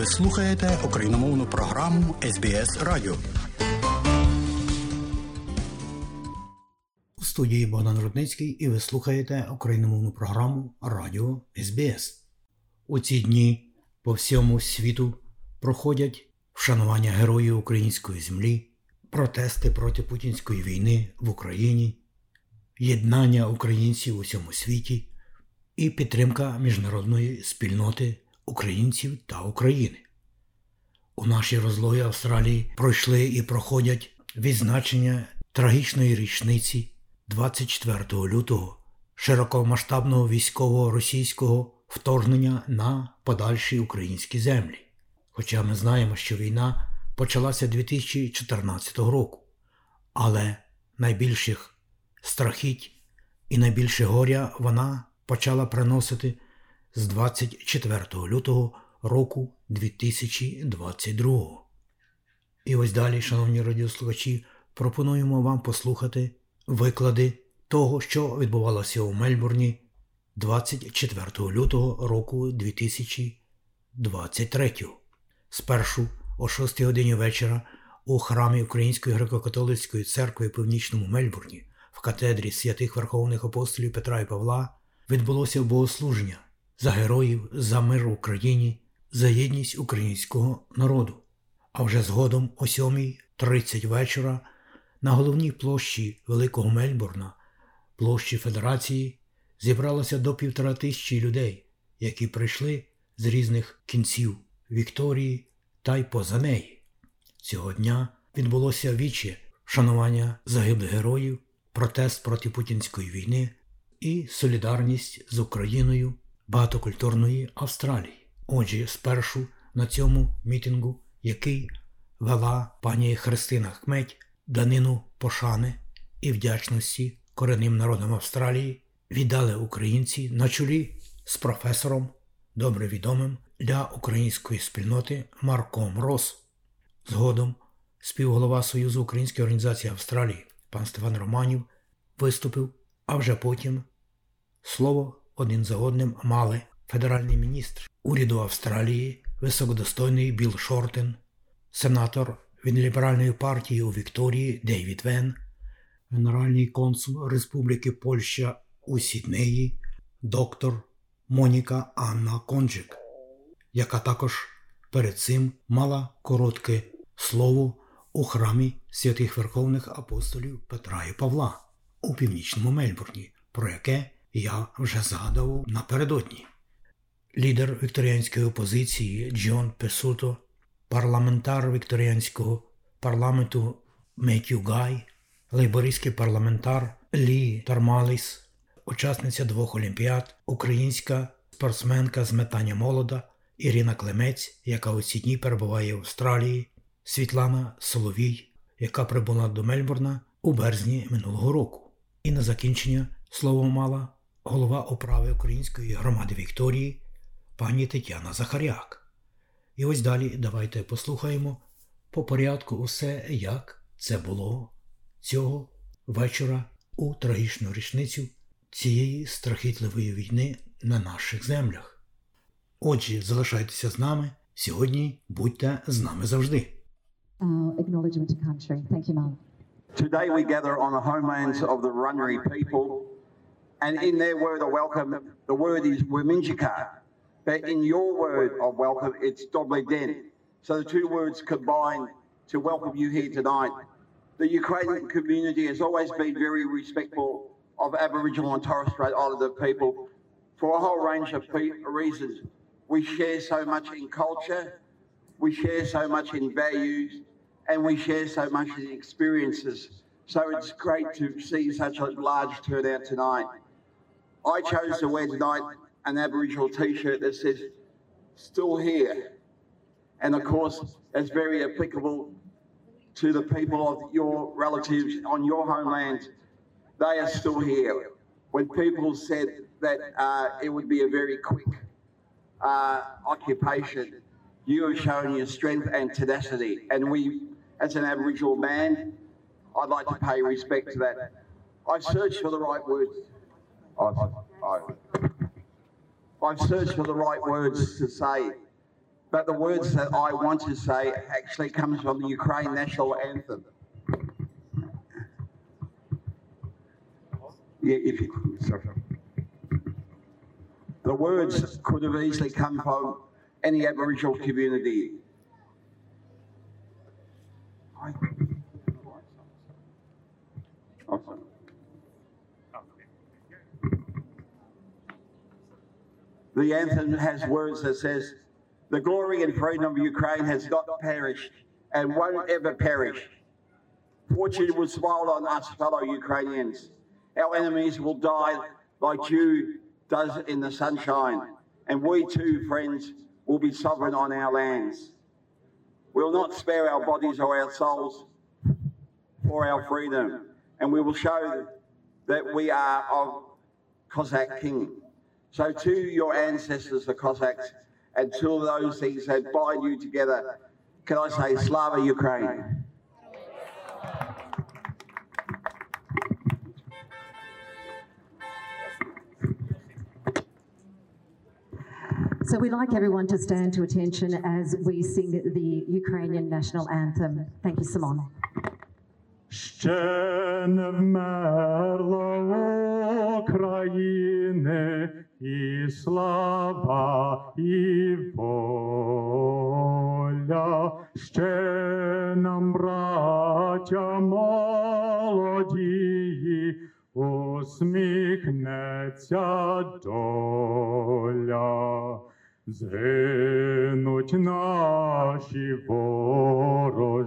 Ви слухаєте україномовну програму СБС Радіо. У студії Богдан Рудницький і ви слухаєте україномовну програму Радіо СБС. У ці дні по всьому світу проходять вшанування героїв української землі, протести проти путінської війни в Україні, єднання українців у всьому світі і підтримка міжнародної спільноти українців та України. У нашій розлої Австралії пройшли і проходять відзначення трагічної річниці 24 лютого широкомасштабного військового російського вторгнення на подальші українські землі. Хоча ми знаємо, що війна почалася 2014 року, але найбільших страхіть і найбільше горя вона почала приносити з 24 лютого року 2022. І ось далі, шановні радіослухачі, пропонуємо вам послухати виклади того, що відбувалося у Мельбурні 24 лютого року 2023. Спершу о 6 годині вечора у храмі Української греко-католицької церкви в північному Мельбурні в катедрі святих Верховних апостолів Петра і Павла відбулося богослуження за героїв, за мир в Україні, за єдність українського народу. А вже згодом о 7.30 вечора на головній площі Великого Мельбурна, площі Федерації, зібралося до півтора тисячі людей, які прийшли з різних кінців Вікторії та й поза неї. Цього дня відбулося віче шанування загиблих героїв, протест проти путінської війни і солідарність з Україною багатокультурної Австралії. Отже, спершу на цьому мітингу, який вела пані Христина Хметь, данину пошани і вдячності коренним народам Австралії, віддали українці на чолі з професором, добре відомим для української спільноти Марком Рос. Згодом співголова Союзу Української організації Австралії пан Стефан Романів виступив, а вже потім слово один за одним мали федеральний міністр уряду Австралії, високодостойний Білл Шортен, сенатор від ліберальної партії у Вікторії Дейвід Вен, генеральний консул Республіки Польща у Сіднеї, доктор Моніка Анна Конджик, яка також перед цим мала коротке слово у храмі святих Верховних апостолів Петра і Павла у північному Мельбурні, про яке я вже згадував напередодні. Лідер вікторіанської опозиції Джон Песуто, парламентар вікторіанського парламенту Меттю Гай, лейбористський парламентар Лі Тармаліс, учасниця двох олімпіад, українська спортсменка з метання молода Ірина Клемець, яка у ці дні перебуває в Австралії, Світлана Соловій, яка прибула до Мельбурна у березні минулого року. І на закінчення слово мала голова управи Української громади Вікторії пані Тетяна Захаряк. І ось далі давайте послухаємо по порядку усе, як це було цього вечора у трагічну річницю цієї страхітливої війни на наших землях. Отже, залишайтеся з нами. Сьогодні будьте з нами завжди. Today we gather on the homelands of the Wurundjeri people, and in their word of welcome, the word is Wominjeka. But in your word of welcome, it's Doble Den. So the two words combine to welcome you here tonight. The Ukrainian community has always been very respectful of Aboriginal and Torres Strait Islander people for a whole range of reasons. We share so much in culture, we share so much in values, and we share so much in experiences. So it's great to see such a large turnout tonight. I chose to wear tonight an Aboriginal t-shirt that says, still here. And of course, it's very applicable to the people of your relatives on your homeland. They are still here. When people said that uh, it would be a very quick uh, occupation, you have shown your strength and tenacity. And we, as an Aboriginal man, I'd like to pay respect to that. I searched for the right words. I've, I've, searched for the right words to say but the words that I want to say actually comes from the Ukraine national anthem. Yeah, if you. The words could have easily come from any Aboriginal community. Awesome. The anthem has words that says, the glory and freedom of Ukraine has not perished and won't ever perish. Fortune will smile on us, fellow Ukrainians. Our enemies will die like dew does in the sunshine, and we too, friends, will be sovereign on our lands. We'll not spare our bodies or our souls for our freedom, and we will show that we are of Cossack king. So to your ancestors, the Cossacks, and to those things that bind you together, can I say Slava Ukraine? So we'd like everyone to stand to attention as we sing the Ukrainian national anthem. Thank you, Simon. Ще не вмерла України і слава, і воля, ще нам, браття молоді, усміхнеться доля. Згинуть наші вороженьки,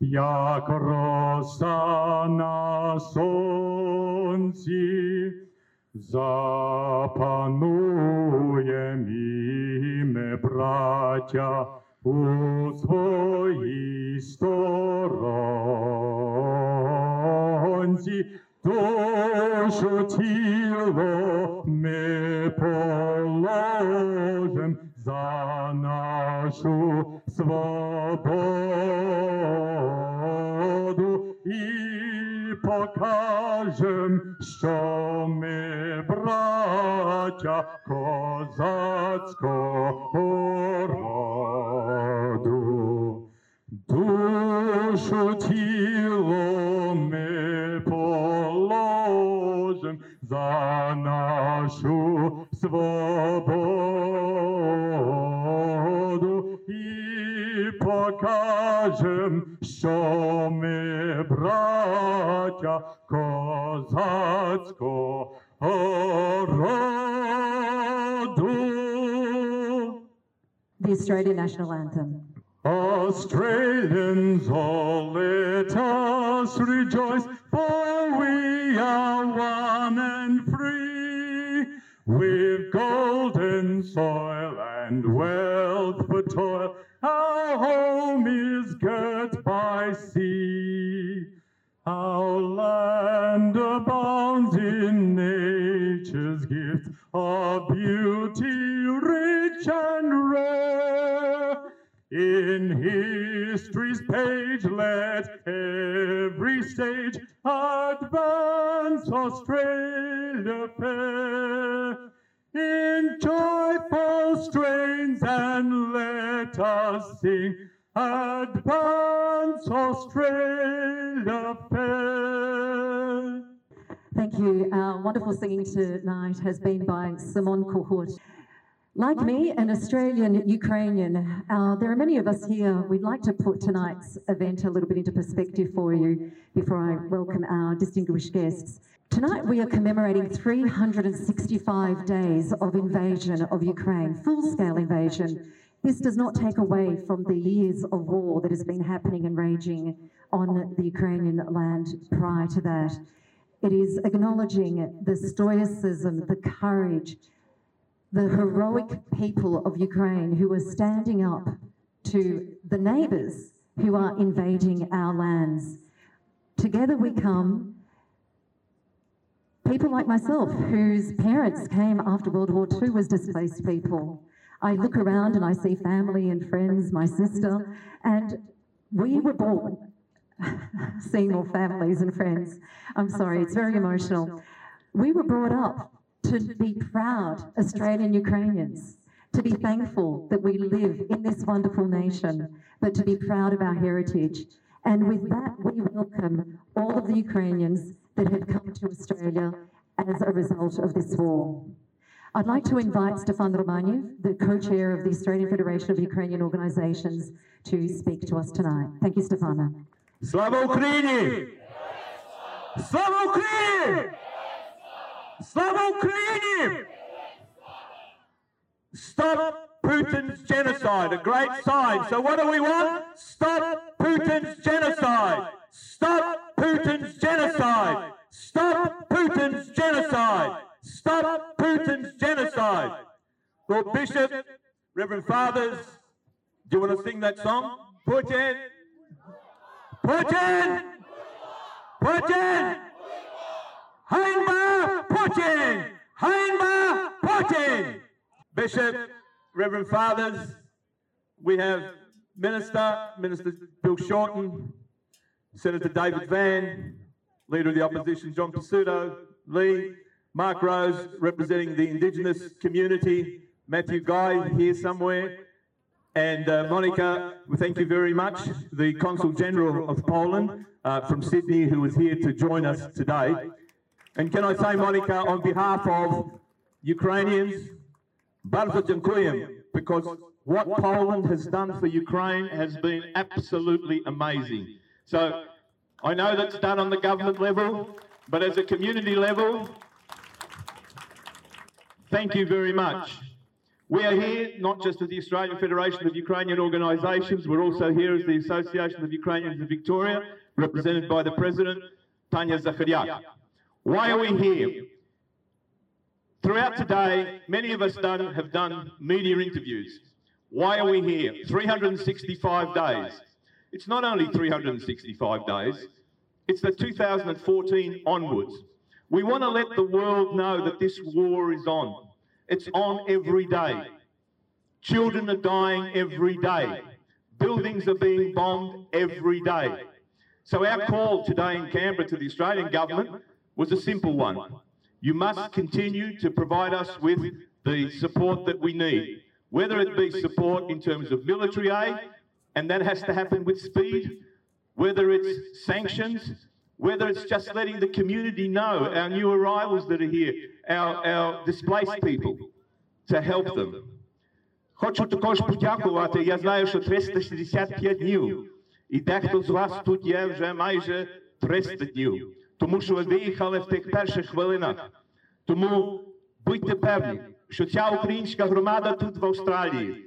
як роса на сонці, запануєм і браття, у своїй сторонці. Душу тіло ми положим за нашу свободу і покажем, що ми браття козацького роду. Душу тіло ми положим за нашу свободу і покажем, що ми браття козацького роду. The Australian national anthem. Australians, all let us rejoice, for we are one and free. With golden soil and wealth Let every stage advance Australia fair. In joyful strains, and let us sing, Advance Australia fair. Thank you. Our wonderful singing tonight has been by Simon Kohut. Like me, an Australian Ukrainian, uh, there are many of us here. We'd like to put tonight's event a little bit into perspective for you before I welcome our distinguished guests. Tonight we are commemorating 365 days of invasion of Ukraine, full scale invasion. This does not take away from the years of war that has been happening and raging on the Ukrainian land prior to that. It is acknowledging the stoicism, the courage, the heroic people of Ukraine who are standing up to the neighbours who are invading our lands. Together we come, people like myself, whose parents came after World War II as displaced people. I look around and I see family and friends, my sister, and we were born seeing more families and friends. I'm sorry, it's very emotional. We were brought up to be proud Australian Ukrainians, to be thankful that we live in this wonderful nation, but to be proud of our heritage. And with that, we welcome all of the Ukrainians that have come to Australia as a result of this war. I'd like to invite Stefan Romaniw, the co-chair of the Australian Federation of Ukrainian Organisations, to speak to us tonight. Thank you, Stefana. Slava Ukraini! Slava Ukraini! Slava Ukraini! Stop Putin's genocide, a great sign. So what do we want? Stop Putin's genocide! Stop Putin's genocide! Stop Putin's genocide! Stop Putin's genocide! Lord Bishop, Reverend Fathers, do you want to sing that song? Putin! Putin! Putin! Putin! Putin! Bishop, Reverend Fathers, we have Minister, Minister Bill Shorten, Senator David Van, Leader of the Opposition John Pesutto, Lee, Mark Rose, representing the Indigenous community, Matthew Guy here somewhere, and uh, Monica, thank you very much, the Consul General of Poland uh, from Sydney, who is here to join us today. And can I say, Monica, on behalf of Ukrainians, bardzo dziękuję, because what Poland has done for Ukraine has been absolutely amazing. So I know that's done on the government level, but as a community level, thank you very much. We are here not just as the Australian Federation of Ukrainian Organisations, we're also here as the Association of Ukrainians of Victoria, represented by the President, Tanya Zakharyak. Why are we here? Throughout today, many of us done, have done media interviews. Why are we here? 365 days. It's not only 365 days, it's the 2014 onwards. We want to let the world know that this war is on. It's on every day. Children are dying every day. Buildings are being bombed every day. So our call today in Canberra to the Australian government was a simple one. You must continue to provide us with the support that we need, whether it be support in terms of military aid, and that has to happen with speed, whether it's sanctions, whether it's just letting the community know, our new arrivals that are here, our, our displaced people, to help them. Хочу також подякувати. Я знаю, що 365 днів, і дехто з вас тут є вже майже 300 днів, Тому що ви виїхали в тих перших хвилинах. Тому будьте певні, що ця українська громада тут в Австралії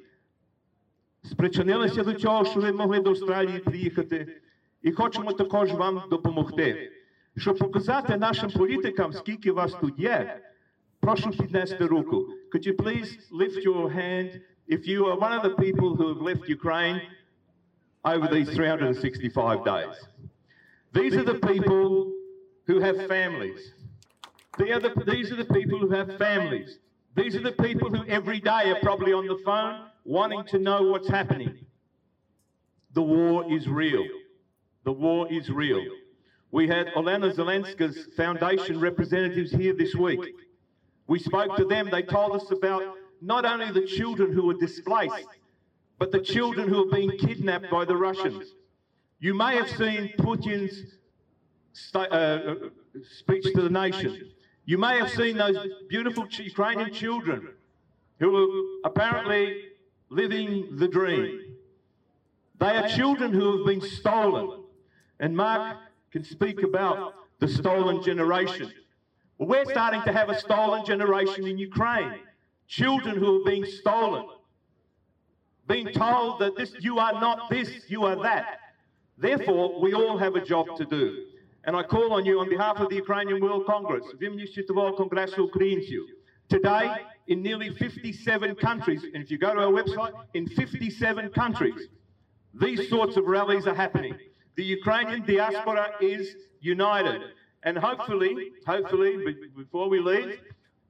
спричинилася до цього, що ви могли до Австралії приїхати, і хочемо також вам допомогти. Щоб показати нашим політикам, скільки вас тут є, прошу піднести руку. Could you please lift your hand if you are one of the people who have left Ukraine over these 365 days? These are the people who have families. Are the, these are the people who have families. These are the people who every day are probably on the phone wanting to know what's happening. The war is real. The war is real. We had Olena Zelenska's foundation representatives here this week. We spoke to them. They told us about not only the children who were displaced, but the children who are being kidnapped by the Russians. You may have seen Putin's uh, speech to the nation. You may have seen those beautiful Ukrainian children who are apparently living the dream. They are children who have been stolen. And Mark can speak about the stolen generation. Well, we're starting to have a stolen generation in Ukraine. Children who are being stolen. Being told that this, you are not this, you are that. Therefore, we all have a job to do. And I call on you on behalf of the Ukrainian World Congress, Vimnyushchitavol Kongresu Ukrainsiu. Today, in nearly 57 countries, and if you go to our website, in 57 countries, these sorts of rallies are happening. The Ukrainian diaspora is united. And hopefully, hopefully, before we leave,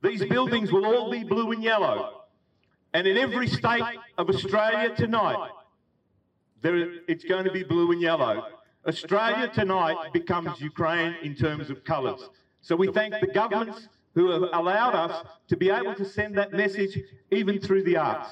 these buildings will all be blue and yellow. And in every state of Australia tonight, there, it's going to be blue and yellow. Australia tonight becomes Ukraine in terms of colours. So we thank the governments who have allowed us to be able to send that message even through the arts.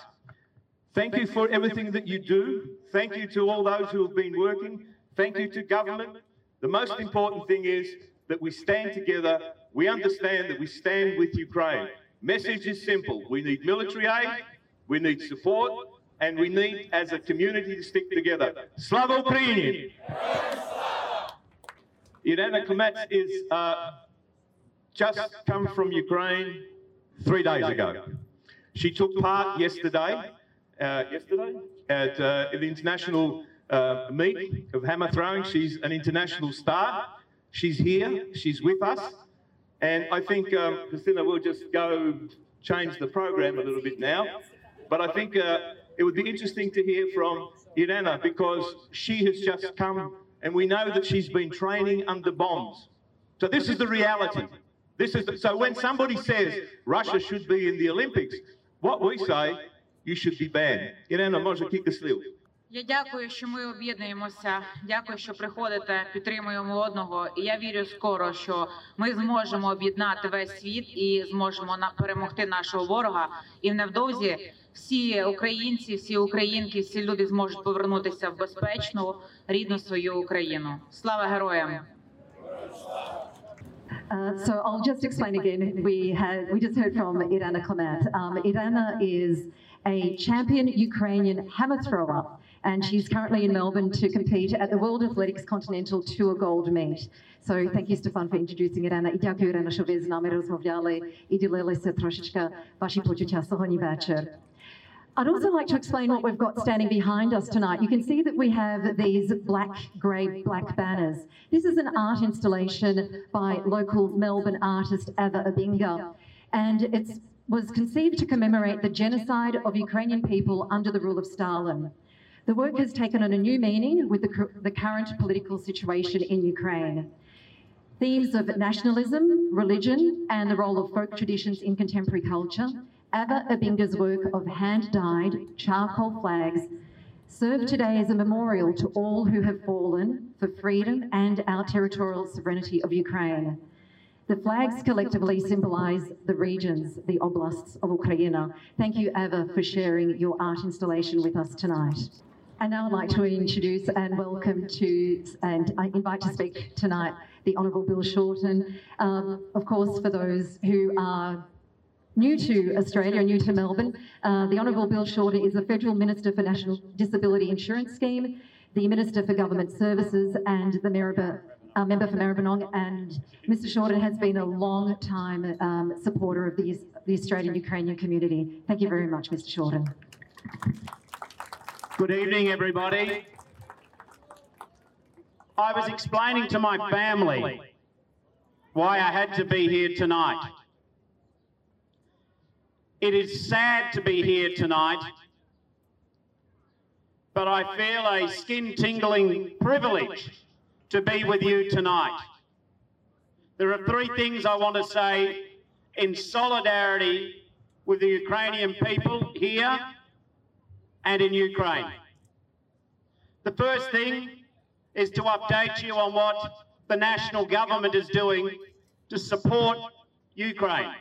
Thank you for everything that you do. Thank you to all those who have been working. Thank you to government. The most important thing is that we stand together. We understand that we stand with Ukraine. Message is simple. We need military aid, we need support, and we need, as a community, to stick together. Slava Ukraini! Irena Klymets is uh, just come from Ukraine three days ago. She took part yesterday, uh, yesterday at uh, the international uh, meet of hammer throwing. She's an international star. She's here. She's with us. And I think, um, Christina, we'll just go change the program a little bit now. But I think uh, it would be interesting to hear from Irena because she has just come and we know that she's been training under bombs. So this is the reality. This is the, so when somebody says Russia should be in the Olympics, what we say, you should be banned. Irena може кілька слів. Я дякую, що ми об'єднуємося. Дякую, що приходите, підтримуємо одного. І я вірю скоро, що ми зможемо об'єднати весь світ і зможемо на перемогти нашого ворога. І невдовзі всі українці, всі українки, всі люди зможуть повернутися в безпечну рідну свою Україну. Слава героям! Uh, so I'll just explain again. We had we just heard from Irana Klemet. Um, Irana is a champion Ukrainian hammer thrower, and she's currently in Melbourne to compete at the World Athletics Continental Tour Gold Meet. So thank you, Stefan, for introducing Irana. І дякую, Ірина, що ви з нами розмовляли і ділилися трошечки ваші почуття сьогодні вечір. I'd also like to explain what we've got standing behind us tonight. You can see that we have these black, grey, black banners. This is an art installation by local Melbourne artist Ava Abinga, and it was conceived to commemorate the genocide of Ukrainian people under the rule of Stalin. The work has taken on a new meaning with the, the current political situation in Ukraine. Themes of nationalism, religion, and the role of folk traditions in contemporary culture Ava Abinga's work of hand-dyed charcoal flags serve today as a memorial to all who have fallen for freedom and our territorial sovereignty of Ukraine. The flags collectively symbolise the regions, the oblasts of Ukraine. Thank you, Ava, for sharing your art installation with us tonight. And now I'd like to introduce and welcome to, and I invite to speak tonight, the Honourable Bill Shorten. Um, of course, for those who are new to Australia, new to Melbourne. Uh, the Honourable Bill Shorten is the Federal Minister for National Disability Insurance Scheme, the Minister for Government Services, and the Maribor, uh, member for Maribyrnong. And Mr. Shorten has been a long time um, supporter of the, the Australian Ukrainian community. Thank you very much, Mr. Shorten. Good evening, everybody. I was explaining to my family why I had to be here tonight. It is sad to be here tonight, but I feel a skin tingling privilege to be with you tonight. There are three things I want to say in solidarity with the Ukrainian people here and in Ukraine. The first thing is to update you on what the national government is doing to support Ukraine.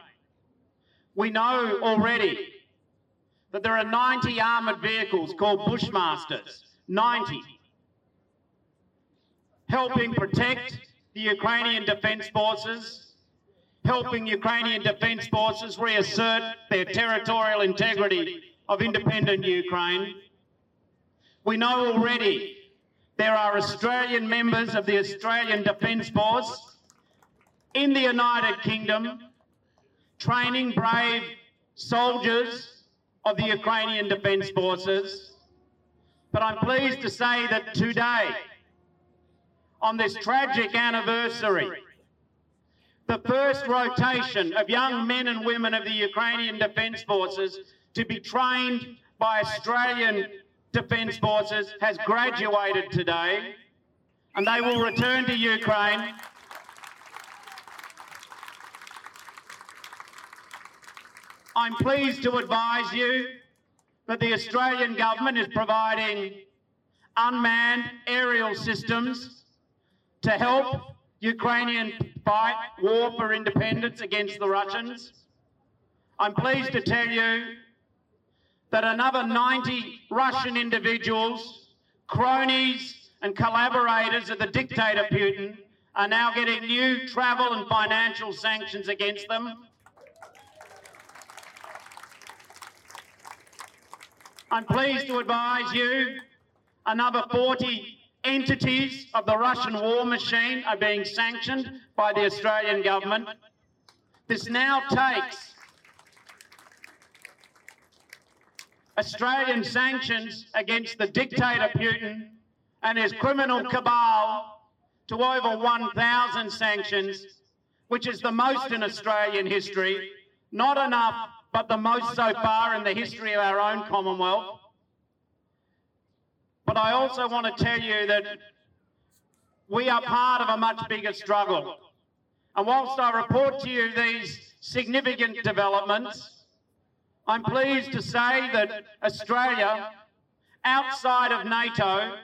We know already that there are 90 armoured vehicles called Bushmasters, 90, helping protect the Ukrainian Defence Forces, helping Ukrainian Defence Forces reassert their territorial integrity of independent Ukraine. We know already there are Australian members of the Australian Defence Force in the United Kingdom training brave soldiers of the Ukrainian Defence Forces. But I'm pleased to say that today, on this tragic anniversary, the first rotation of young men and women of the Ukrainian Defence Forces to be trained by Australian Defence Forces has graduated today and they will return to Ukraine I'm pleased to advise you that the Australian government is providing unmanned aerial systems to help Ukrainian fight war for independence against the Russians. I'm pleased to tell you that another 90 Russian individuals, cronies, and collaborators of the dictator Putin are now getting new travel and financial sanctions against them. I'm pleased to advise you another 40 entities of the Russian war machine are being sanctioned by the Australian government. This now takes Australian sanctions against the dictator Putin and his criminal cabal to over 1,000 sanctions, which is the most in Australian history. Not enough, but the most so far in the history of our own Commonwealth. But I also want to tell you that we are part of a much bigger struggle. And whilst I report to you these significant developments, I'm pleased to say that Australia, outside of NATO,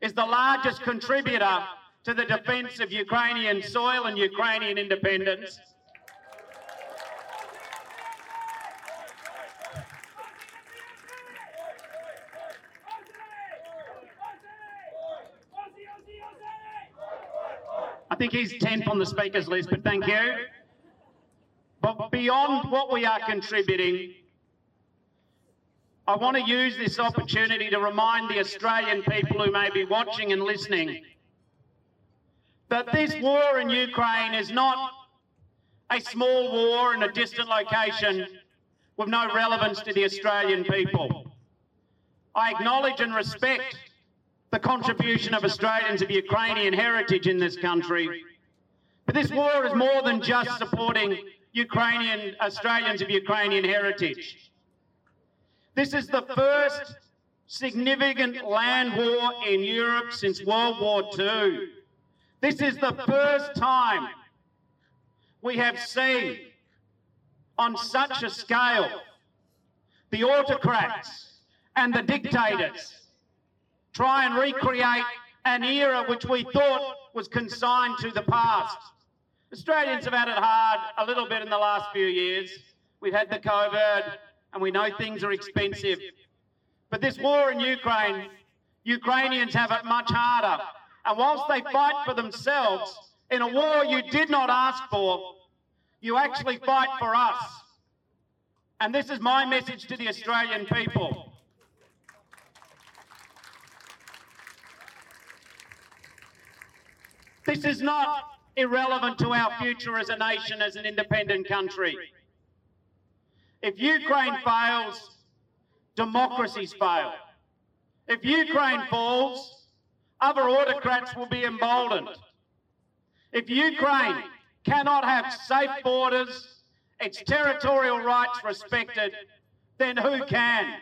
is the largest contributor to the defence of Ukrainian soil and Ukrainian independence. I think he's 10th on the speakers list, but thank you. But beyond what we are contributing, I want to use this opportunity to remind the Australian people who may be watching and listening that this war in Ukraine is not a small war in a distant location with no relevance to the Australian people. I acknowledge and respect the contribution of Australians of Ukrainian heritage in this country. But this war is more than just supporting Ukrainian Australians of Ukrainian heritage. This is the first significant land war in Europe since World War II. This is the first time we have seen on such a scale the autocrats and the dictators try and recreate an era which we thought was consigned to the past. Australians have had it hard a little bit in the last few years. We've had the COVID, and we know things are expensive. But this war in Ukraine, Ukrainians have it much harder. And whilst they fight for themselves in a war you did not ask for, you actually fight for us. And this is my message to the Australian people. This is not irrelevant to our future as a nation, as an independent country. If Ukraine fails, democracies fail. If Ukraine falls, other autocrats will be emboldened. If Ukraine cannot have safe borders, its territorial rights respected, then who can?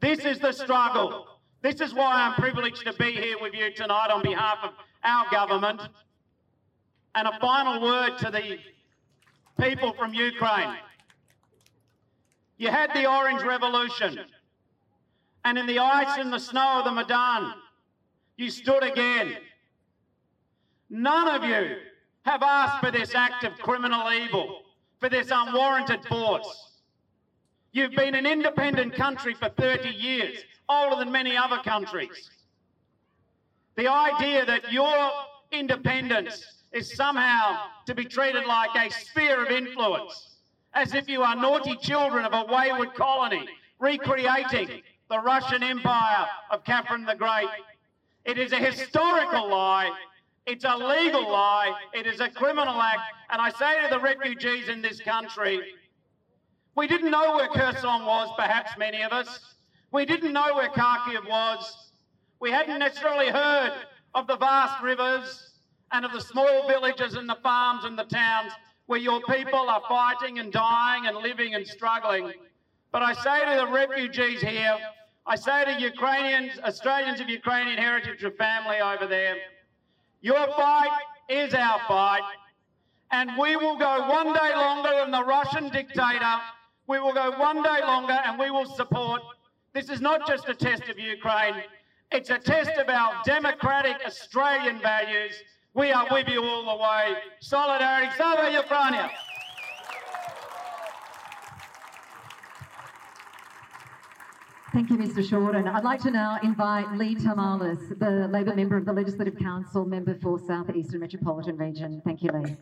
This is the struggle. This is why I'm privileged to be here with you tonight on behalf of our government. And a final word to the people from Ukraine. You had the Orange Revolution, and in the ice and the snow of the Maidan, you stood again. None of you have asked for this act of criminal evil, for this unwarranted force. You've been an independent country for 30 years, older than many other countries. The idea that your independence is somehow to be treated like a sphere of influence, as if you are naughty children of a wayward colony, recreating the Russian Empire of Catherine the Great. It is a historical lie. It's a legal lie. It is a criminal act. And I say to the refugees in this country, we didn't know where Kherson was, perhaps many of us. We didn't know where Kharkiv was. We hadn't necessarily heard of the vast rivers and of the small villages and the farms and the towns where your people are fighting and dying and living and struggling. But I say to the refugees here, I say to Ukrainians, Australians of Ukrainian heritage or family over there, your fight is our fight. And we will go one day longer than the Russian dictator. We will go one day longer and we will support. This is not just a test of Ukraine. It's a test of our democratic Australian values We are with you all the way. Solidarity, Slava Ukraine! Thank you, Mr. Shorten. I'd like to now invite Lee Tarlamis, the Labor member of the Legislative Council, member for South Eastern Metropolitan Region. Thank you, Lee.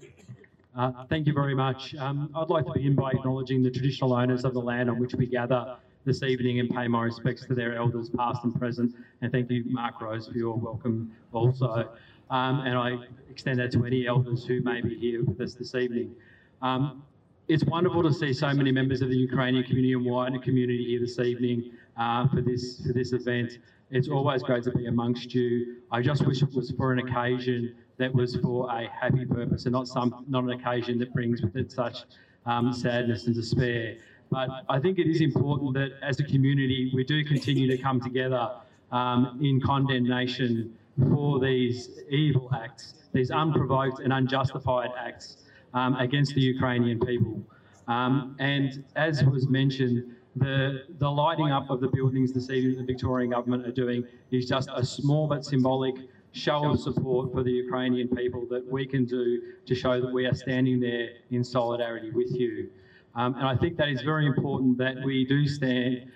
Uh, thank you very much. Um, I'd like to begin by acknowledging the traditional owners of the land on which we gather this evening and pay my respects to their elders, past and present. And thank you, Mark Rose, for your welcome also. Um, and I extend that to any elders who may be here with us this evening. Um, it's wonderful to see so many members of the Ukrainian community and wider community here this evening uh, for this for this event. It's always great to be amongst you. I just wish it was for an occasion that was for a happy purpose and not some not an occasion that brings with it such um, sadness and despair. But I think it is important that as a community we do continue to come together um, in condemnation for these evil acts, these unprovoked and unjustified acts um, against the Ukrainian people. Um, and as was mentioned, the, the lighting up of the buildings this evening the Victorian government are doing is just a small but symbolic show of support for the Ukrainian people that we can do to show that we are standing there in solidarity with you. Um, and I think that is very important that we do stand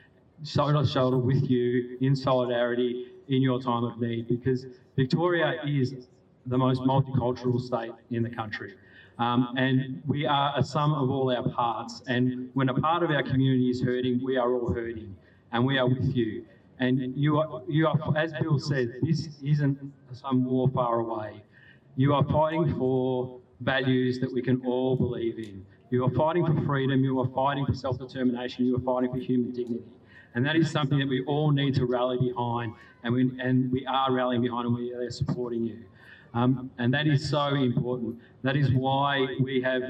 shoulder to shoulder with you in solidarity in your time of need because Victoria is the most multicultural state in the country. Um, and we are a sum of all our parts. And when a part of our community is hurting, we are all hurting, and we are with you. And you are, you are, as Bill said, this isn't some war far away. You are fighting for values that we can all believe in. You are fighting for freedom. You are fighting for self-determination. You are fighting for human dignity. And that is something that we all need to rally behind, and we, and we are rallying behind, and we are supporting you. Um, and that is so important. That is why we have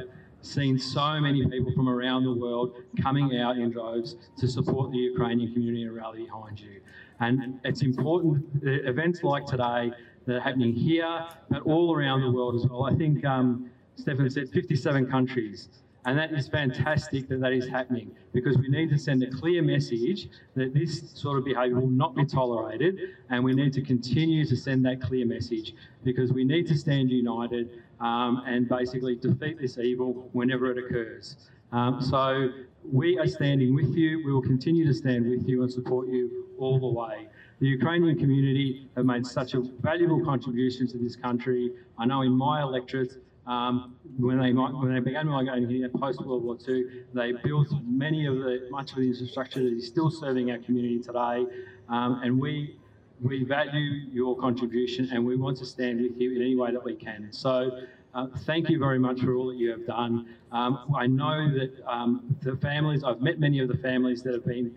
seen so many people from around the world coming out in droves to support the Ukrainian community and rally behind you. And it's important, events like today that are happening here, but all around the world as well. I think um, Stefan said 57 countries and that is fantastic that that is happening because we need to send a clear message that this sort of behaviour will not be tolerated. And we need to continue to send that clear message because we need to stand united um, and basically defeat this evil whenever it occurs. Um, so we are standing with you. We will continue to stand with you and support you all the way. The Ukrainian community have made such a valuable contribution to this country. I know in my electorate, um, when they when they began migrating here post World War II, they built many of the much of the infrastructure that is still serving our community today, um, and we we value your contribution and we want to stand with you in any way that we can. So. Uh, thank you very much for all that you have done. Um, I know that um, the families, I've met many of the families that have been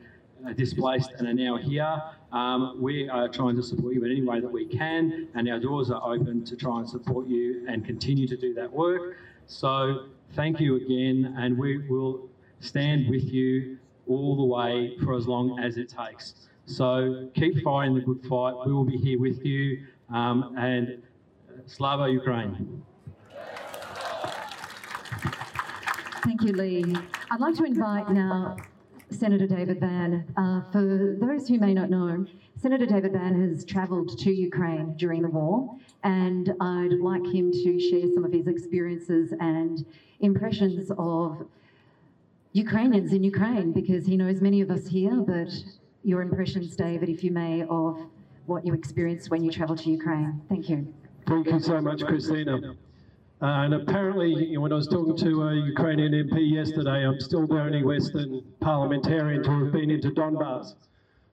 displaced and are now here. Um, we are trying to support you in any way that we can, and our doors are open to try and support you and continue to do that work. So thank you again, and we will stand with you all the way for as long as it takes. So keep fighting the good fight. We will be here with you, um, and Slava Ukraine. Thank you, Lee. I'd like to invite now Senator David Van. Uh, for those who may not know, Senator David Van has travelled to Ukraine during the war, and I'd like him to share some of his experiences and impressions of Ukrainians in Ukraine, because he knows many of us here, but your impressions, David, if you may, of what you experienced when you travelled to Ukraine. Thank you. Thank you so much, Christina. Uh, and apparently, when I was talking to a Ukrainian MP yesterday, I'm still the only Western parliamentarian to have been into Donbass.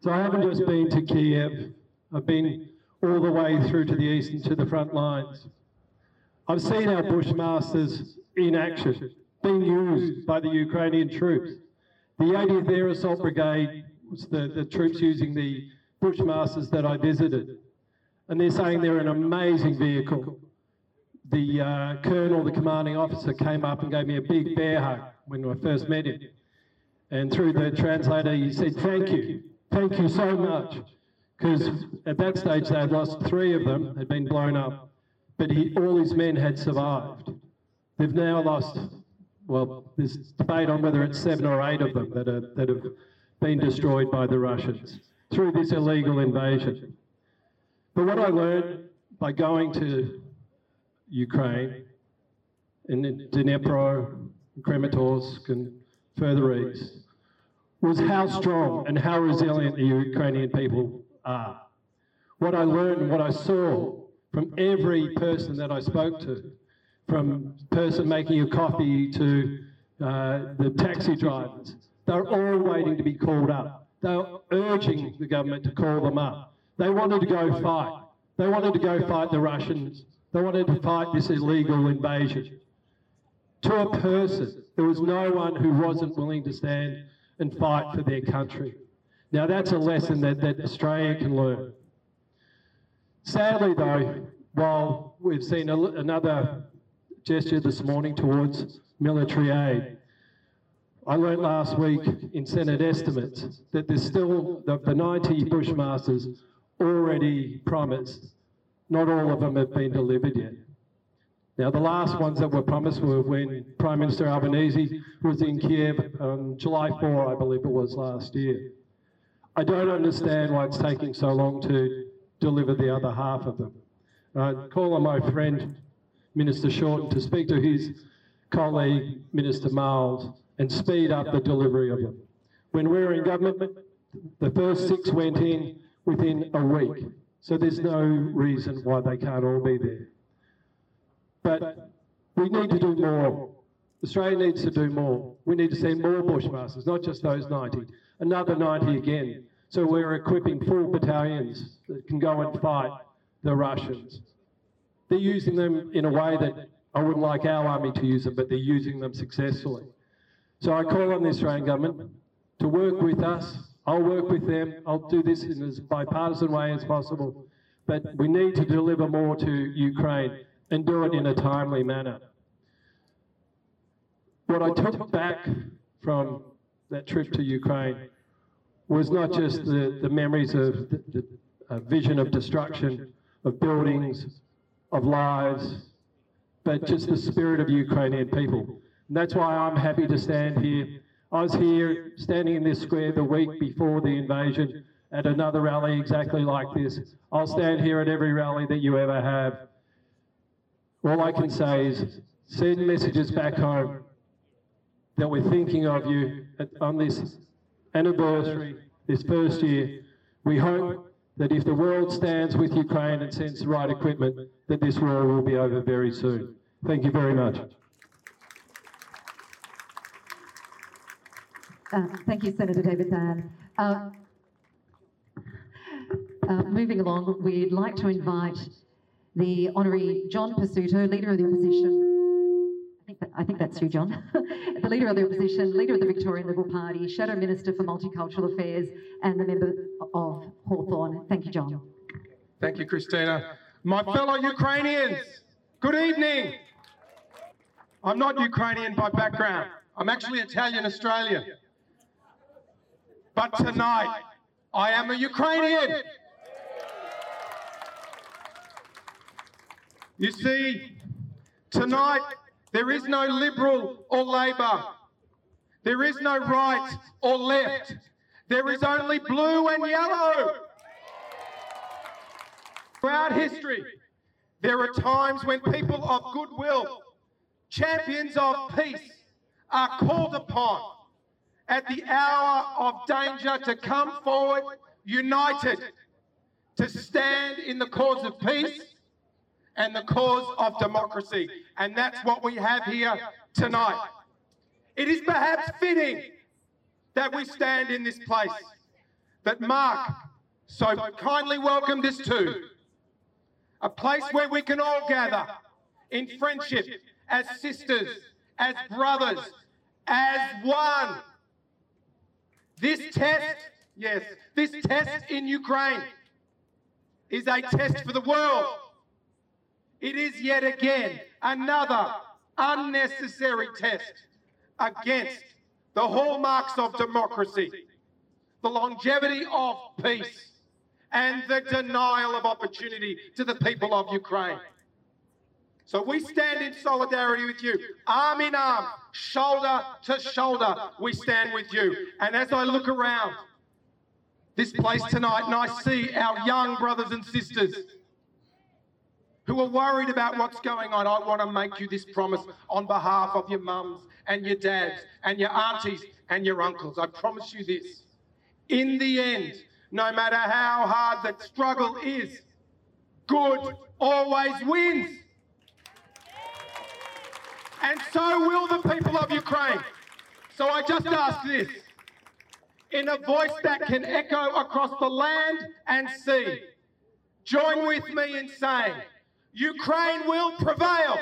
So I haven't just been to Kiev, I've been all the way through to the east and to the front lines. I've seen our Bushmasters in action, being used by the Ukrainian troops. The 80th Air Assault Brigade was the, the troops using the Bushmasters that I visited. And they're saying they're an amazing vehicle the uh, colonel, the commanding officer, came up and gave me a big bear hug when I first met him. And through the translator, he said, Thank you. Thank you so much. Because at that stage, they had lost three of them, had been blown up, but he, all his men had survived. They've now lost, well, there's debate on whether it's seven or eight of them that, are, that have been destroyed by the Russians through this illegal invasion. But what I learned by going to Ukraine, in Dnipro, Kramatorsk, and further east, was how strong and how resilient the Ukrainian people are. What I learned and what I saw from every person that I spoke to, from person making a coffee to uh, the taxi drivers, they're all waiting to be called up. They're urging the government to call them up. They wanted to go fight. They wanted to go fight the Russians. They wanted to fight this illegal invasion. To a person, there was no one who wasn't willing to stand and fight for their country. Now that's a lesson that, that Australia can learn. Sadly though, while we've seen a, another gesture this morning towards military aid, I learned last week in Senate estimates that there's still the, the 90 Bushmasters already promised. Not all of them have been delivered yet. Now, the last ones that were promised were when Prime Minister Albanese was in Kiev on July 4, I believe it was last year. I don't understand why it's taking so long to deliver the other half of them. Uh, I call on my friend, Minister Shorten, to speak to his colleague, Minister Marles, and speed up the delivery of them. When we were in government, the first six went in within a week. So there's no reason why they can't all be there. But we need to do more. Australia needs to do more. We need to send more Bushmasters, not just those 90, another 90 again. So we're equipping full battalions that can go and fight the Russians. They're using them in a way that I wouldn't like our army to use them, but they're using them successfully. So I call on the Australian government to work with us. I'll work with them. I'll do this in as bipartisan way as possible. But we need to deliver more to Ukraine and do it in a timely manner. What I took back from that trip to Ukraine was not just the, the memories of the, the uh, vision of destruction of buildings, of lives, but just the spirit of Ukrainian people. And that's why I'm happy to stand here. I was here standing in this square the week before the invasion at another rally exactly like this. I'll stand here at every rally that you ever have all I can say is send messages back home that we're thinking of you on this anniversary, this first year. We hope that if the world stands with Ukraine and sends the right equipment, that this war will be over very soon. Thank you very much. Thank you, Senator David Van. Uh, uh, moving along, we'd like to invite the Honorary John Pesutto, Leader of the Opposition. I think, that, I think that's you, John. the Leader of the Opposition, Leader of the Victorian Liberal Party, Shadow Minister for Multicultural Affairs, and the Member of Hawthorn. Thank you, John. Thank you, Christina. My fellow Ukrainians, good evening. I'm not Ukrainian by background. I'm actually Italian Australian. But tonight, I am a Ukrainian. You see, tonight there is no Liberal or Labor. There is no right or left. There is only blue and yellow. Throughout history, there are times when people of goodwill, champions of peace, are called upon at the hour of danger to come forward united to stand in the cause of peace and the cause of democracy. And that's what we have here tonight. It is perhaps fitting that we stand in this place, that Mark so kindly welcomed us to, a place where we can all gather in friendship, as sisters, as brothers, as one. This test, yes, this test in Ukraine is a test for the world. It is yet again another unnecessary test against the hallmarks of democracy, the longevity of peace, and the denial of opportunity to the people of Ukraine. So we stand in solidarity with you, arm in arm, shoulder to shoulder, we stand with you. And as I look around this place tonight and I see our young brothers and sisters who are worried about what's going on, I want to make you this promise on behalf of your mums and your dads and your aunties and your uncles. I promise you this. In the end, no matter how hard the struggle is, good always wins. And so will the people of Ukraine. So I just ask this in a voice that can echo across the land and sea. Join with me in saying, Ukraine will prevail.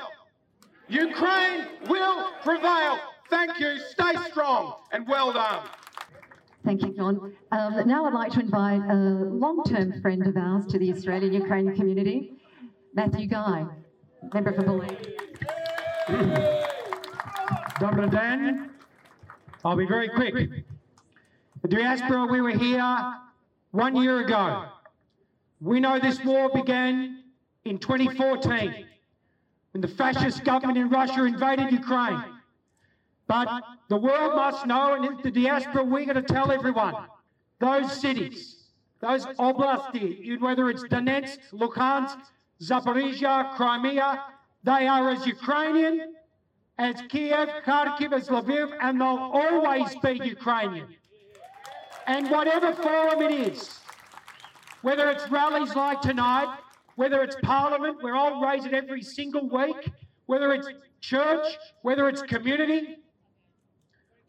Ukraine will prevail. Thank you. Stay strong and well done. Thank you, John. Um, now I'd like to invite a long-term friend of ours to the Australian Ukrainian community, Matthew Guy, member for Bullock. Dobro. I'll be very quick. The diaspora, we were here one year ago. We know this war began in 2014 when the fascist government in Russia invaded Ukraine. But the world must know, and in the diaspora, we're going to tell everyone those cities, those oblasti, whether it's Donetsk, Luhansk, Zaporizhia, Crimea, they are as Ukrainian as Kiev, Kharkiv, as Lviv, and they'll always be Ukrainian. And whatever forum it is, whether it's rallies like tonight, whether it's Parliament, where I'll raise it every single week, whether it's church, whether it's community,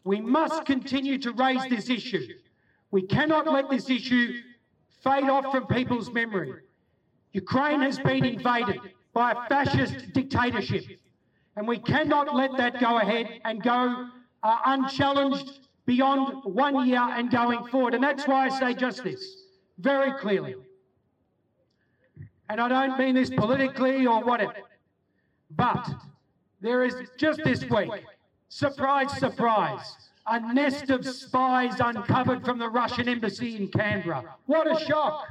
we must continue to raise this issue. We cannot let this issue fade off from people's memory. Ukraine has been invaded by a fascist dictatorship, and we cannot let that go ahead and go uh, unchallenged beyond one year and going forward. And that's why I say just this very clearly. And I don't mean this politically or whatever, but there is just this week, surprise, surprise, a nest of spies uncovered from the Russian embassy in Canberra. What a shock!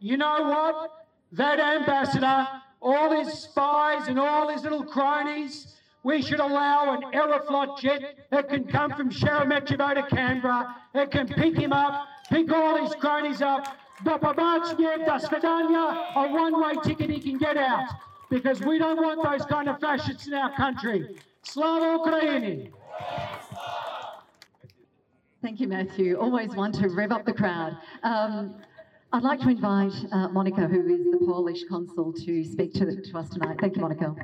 You know what? That ambassador, all his spies and all his little cronies. We should allow an Aeroflot jet that can come from Sheremetyevo to Canberra, that can pick him up, pick all his cronies up. The Babachnev, the Svedanya, a one-way ticket he can get out. Because we don't want those kind of fascists in our country. Slava Ukraini! Thank you, Matthew. Always want to rev up the crowd. Um, I'd like to invite uh, Monica, who is the Polish consul, to speak to, to us tonight. Thank you, Monica.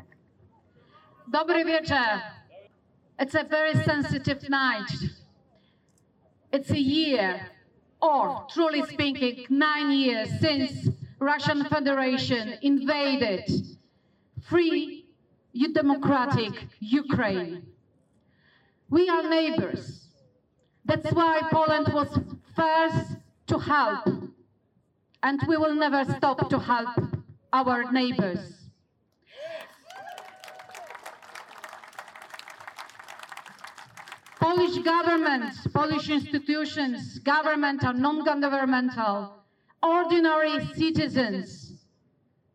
Dobry wieczór. It's a very sensitive night. It's a year, or truly speaking, nine years since Russian Federation invaded free democratic Ukraine. We are neighbors. That's why Poland was first to help, and we will never stop to help our neighbors. Polish government, Polish institutions, governmental, non-governmental, ordinary citizens,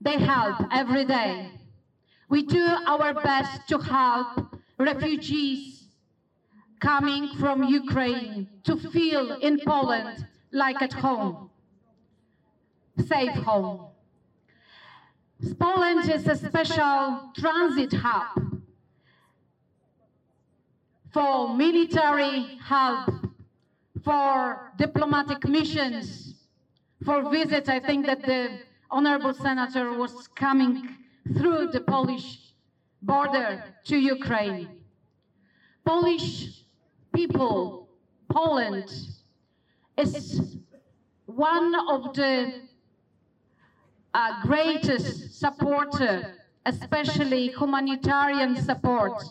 they help every day. We do our best to help refugees coming from Ukraine to feel in Poland like at home, safe home. Poland is a special transit hub for military help, for diplomatic missions, for visits. I think that the honorable senator was coming through the Polish border to Ukraine. Polish people, Poland, is one of the uh, greatest supporter, especially humanitarian support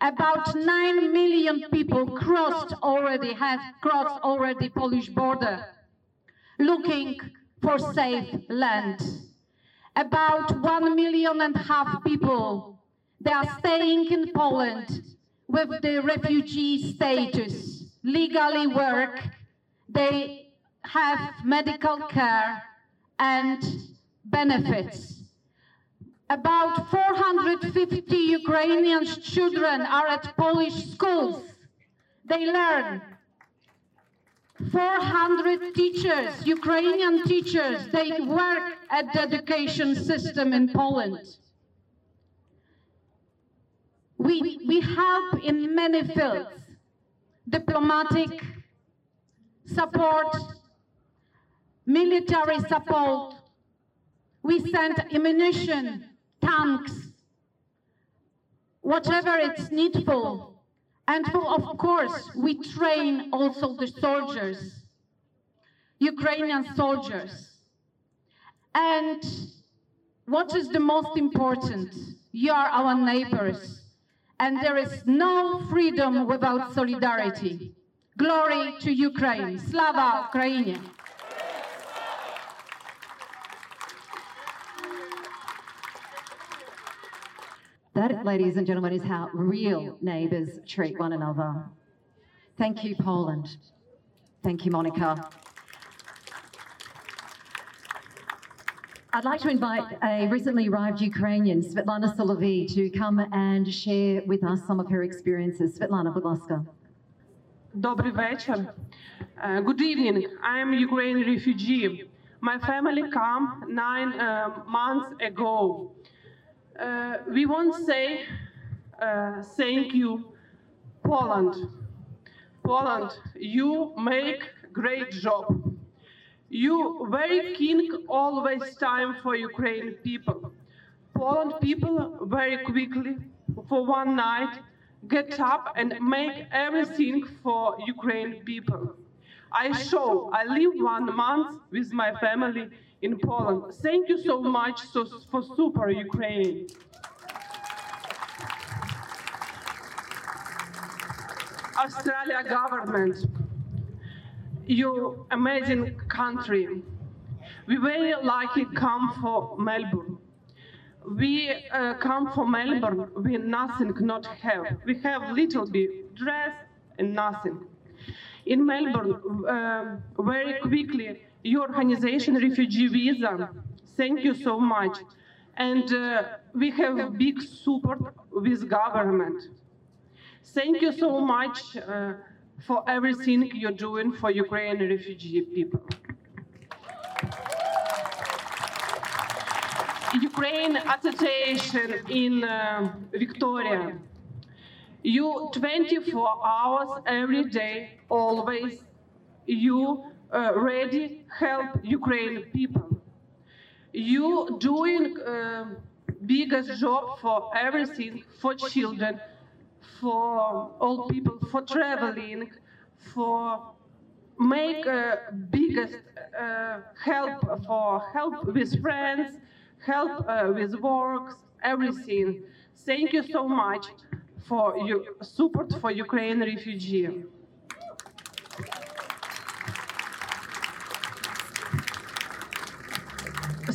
about 9 million people crossed already, have crossed already Polish border, looking for safe land. About 1 million and a half people, they are staying in Poland with the refugee status, legally work, they have medical care and benefits. About 450 Ukrainian children are at Polish schools. They learn 400 teachers, Ukrainian teachers, they work at the education system in Poland. We, we help in many fields, diplomatic support, military support. We send ammunition, tanks, whatever it's needful. And for, of course, we train also the soldiers, Ukrainian soldiers. And what is the most important? You are our neighbors. And there is no freedom without solidarity. Glory to Ukraine. Slava Ukraine. That, ladies and gentlemen, is how real neighbours treat one another. Thank you, Poland. Thank you, Monica. I'd like to invite a recently arrived Ukrainian, Svetlana Solovey, to come and share with us some of her experiences. Svetlana, будь ласка. Добрий вечір. Uh, good evening. I am a Ukrainian refugee. My family came nine uh, months ago. Uh, we want to say uh, thank you, Poland. Poland, you make great job. You very keen always time for Ukrainian people. Poland people very quickly, for one night, get up and make everything for Ukrainian people. I show, I live one month with my family in Poland. Thank you so much for Super Ukraine. Australia government, you amazing country. We very lucky come for Melbourne. We uh, come from Melbourne, we nothing not have. We have little bit dress and nothing. In Melbourne, uh, very quickly, your organization refugee visa. Thank you so much. And uh, we have big support with government. Thank you so much uh, for everything you're doing for Ukrainian refugee people. Ukraine Association in uh, Victoria. You 24 hours every day, always. You uh, ready help Ukraine people. You doing uh, biggest job for everything for children, for old people, for traveling, for make uh, biggest uh, help for help with friends, help uh, with works, everything. Thank you so much for your support for Ukraine refugee.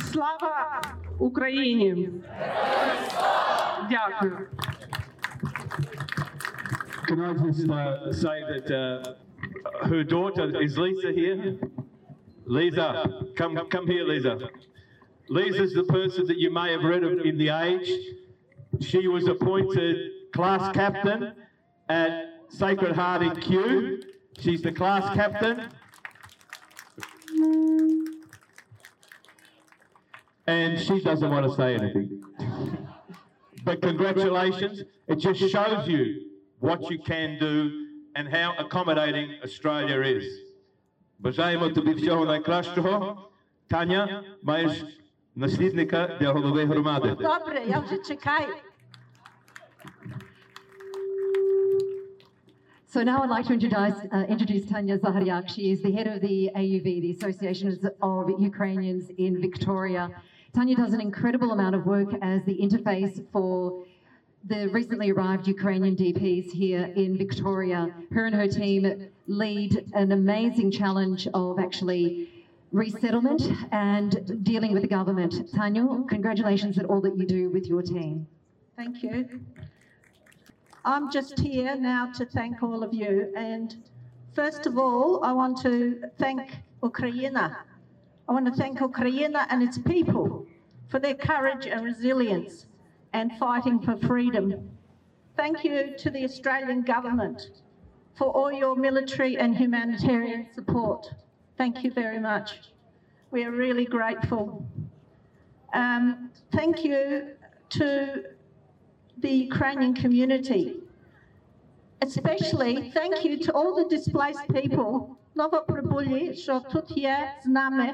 Слава Україні! Дякую. Can I just uh, say that uh, her daughter is Lisa here? Lisa, come come here, Lisa. Lisa's the person that you may have read of in the Age. She was appointed class captain at Sacred Heart in Kew. She's the class captain. And she doesn't want to say anything. But congratulations. It just shows you what you can do and how accommodating Australia is. Бажаємо тобі всього найкращого. Таня, маєш наслідника для голови громади. Добре, я вже чекаю. So now I'd like to introduce, uh, introduce Tanya Zaharyak. She is the head of the AUV, the Association of Ukrainians in Victoria. Tanya does an incredible amount of work as the interface for the recently arrived Ukrainian DPs here in Victoria. Her and her team lead an amazing challenge of actually resettlement and dealing with the government. Tanya, congratulations at all that you do with your team. Thank you. I'm just here now to thank all of you. And first of all, I want to thank Ukraine. I want to thank Ukraine and its people for their courage and resilience and fighting for freedom. Thank you to the Australian government for all your military and humanitarian support. Thank you very much. We are really grateful. Um, thank you to the Ukrainian community. Especially thank you to all the displaced people, новоприбулі, що тут є з нами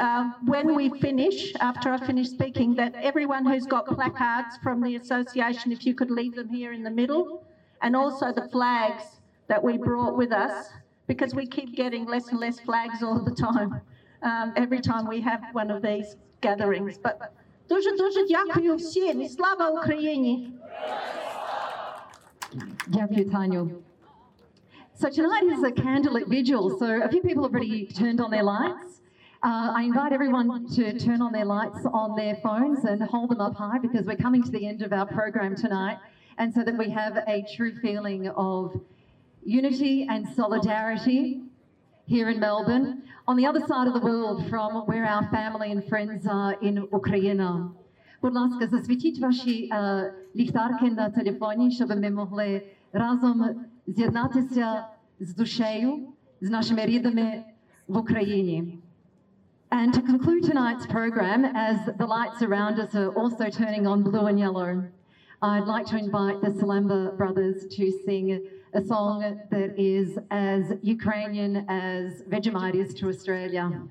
um, when we finish, after I finish speaking, that everyone who's got placards from the association, if you could leave them here in the middle, and also the flags that we brought with us, because we keep getting less and less flags all the time, um, every time we have one of these gatherings. But дуже дуже дякую всім і слава Україні! Dякую, Tanyo. So tonight is a candlelit vigil. So a few people have already turned on their lights. Uh, I invite everyone to turn on their lights on their phones and hold them up high because we're coming to the end of our program tonight. And so that we have a true feeling of unity and solidarity here in Melbourne, on the other side of the world from where our family and friends are in Україна. Будь ласка, засвітіть ваші е, ліхтарки на телефоні, щоб ми могли разом з'єднатися з душею, з нашими рідними в Україні. And to conclude tonight's program, as the lights around us are also turning on blue and yellow, I'd like to invite the Salamba brothers to sing a song that is as Ukrainian as Vegemite is to Australia.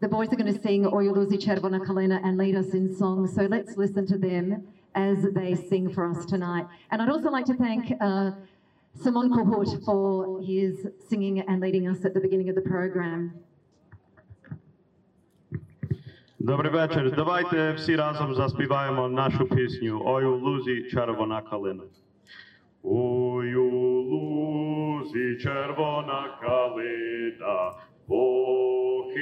The boys are going to sing Oi Luzi Chervona Kalina and lead us in song, so let's listen to them as they sing for us tonight. And I'd also like to thank uh, Simon Kohut for his singing and leading us at the beginning of the program. Добрий вечір. Давайте всі разом заспіваємо нашу пісню Ой у лузі червона калина. Ой у лузі червона калина похилилась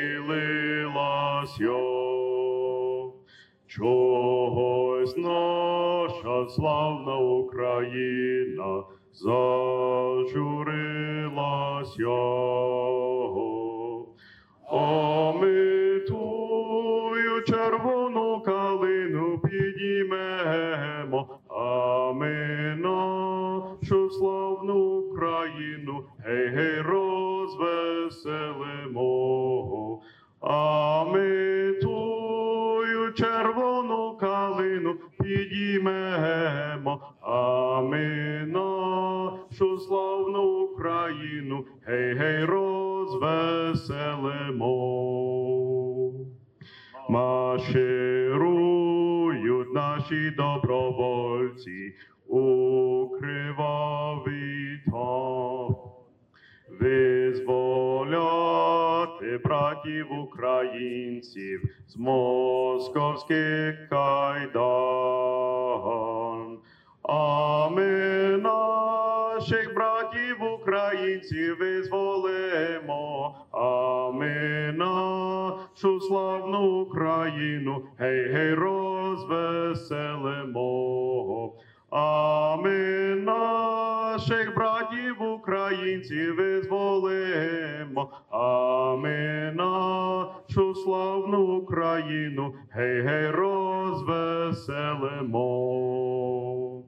йо. Чогось наша славна Україна зажурилась йо. Ми нашу славну Україну, гей, гей, розвеселимо. А ми тую червону калину підіймемо, а ми нашу славну Україну, гей, гей, розвеселимо. Марширують наші добровольці у кривавий там. Визволяти братів українців з московських кайдан. А ми наших братів українців визволимо, а ми нашу славну Україну, гей, гей, розвеселимо. А ми наших братів українців визволимо, а ми нашу славну Україну, гей, гей, розвеселимо.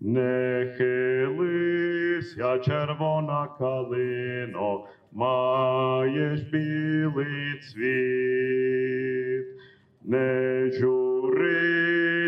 Не хилися, червона калино, маєш білий цвіт. Не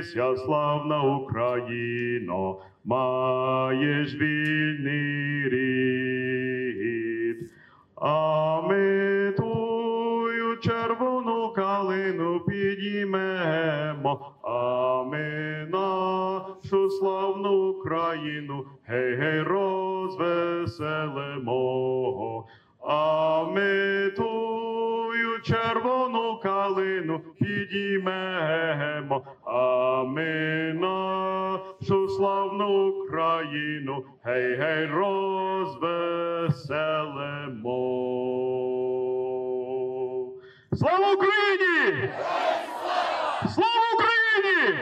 журися, славна Україно, маєш вільний рід. А ми тую червону калину підіймемо, а ми нашу славну Україну, гей, гей, розвеселимо. А ми тую червону калину підіймемо, а ми нашу славну Україну, гей, гей, розвеселимо. Слава Україні! Слава Україні!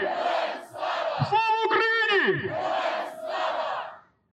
Слава Україні!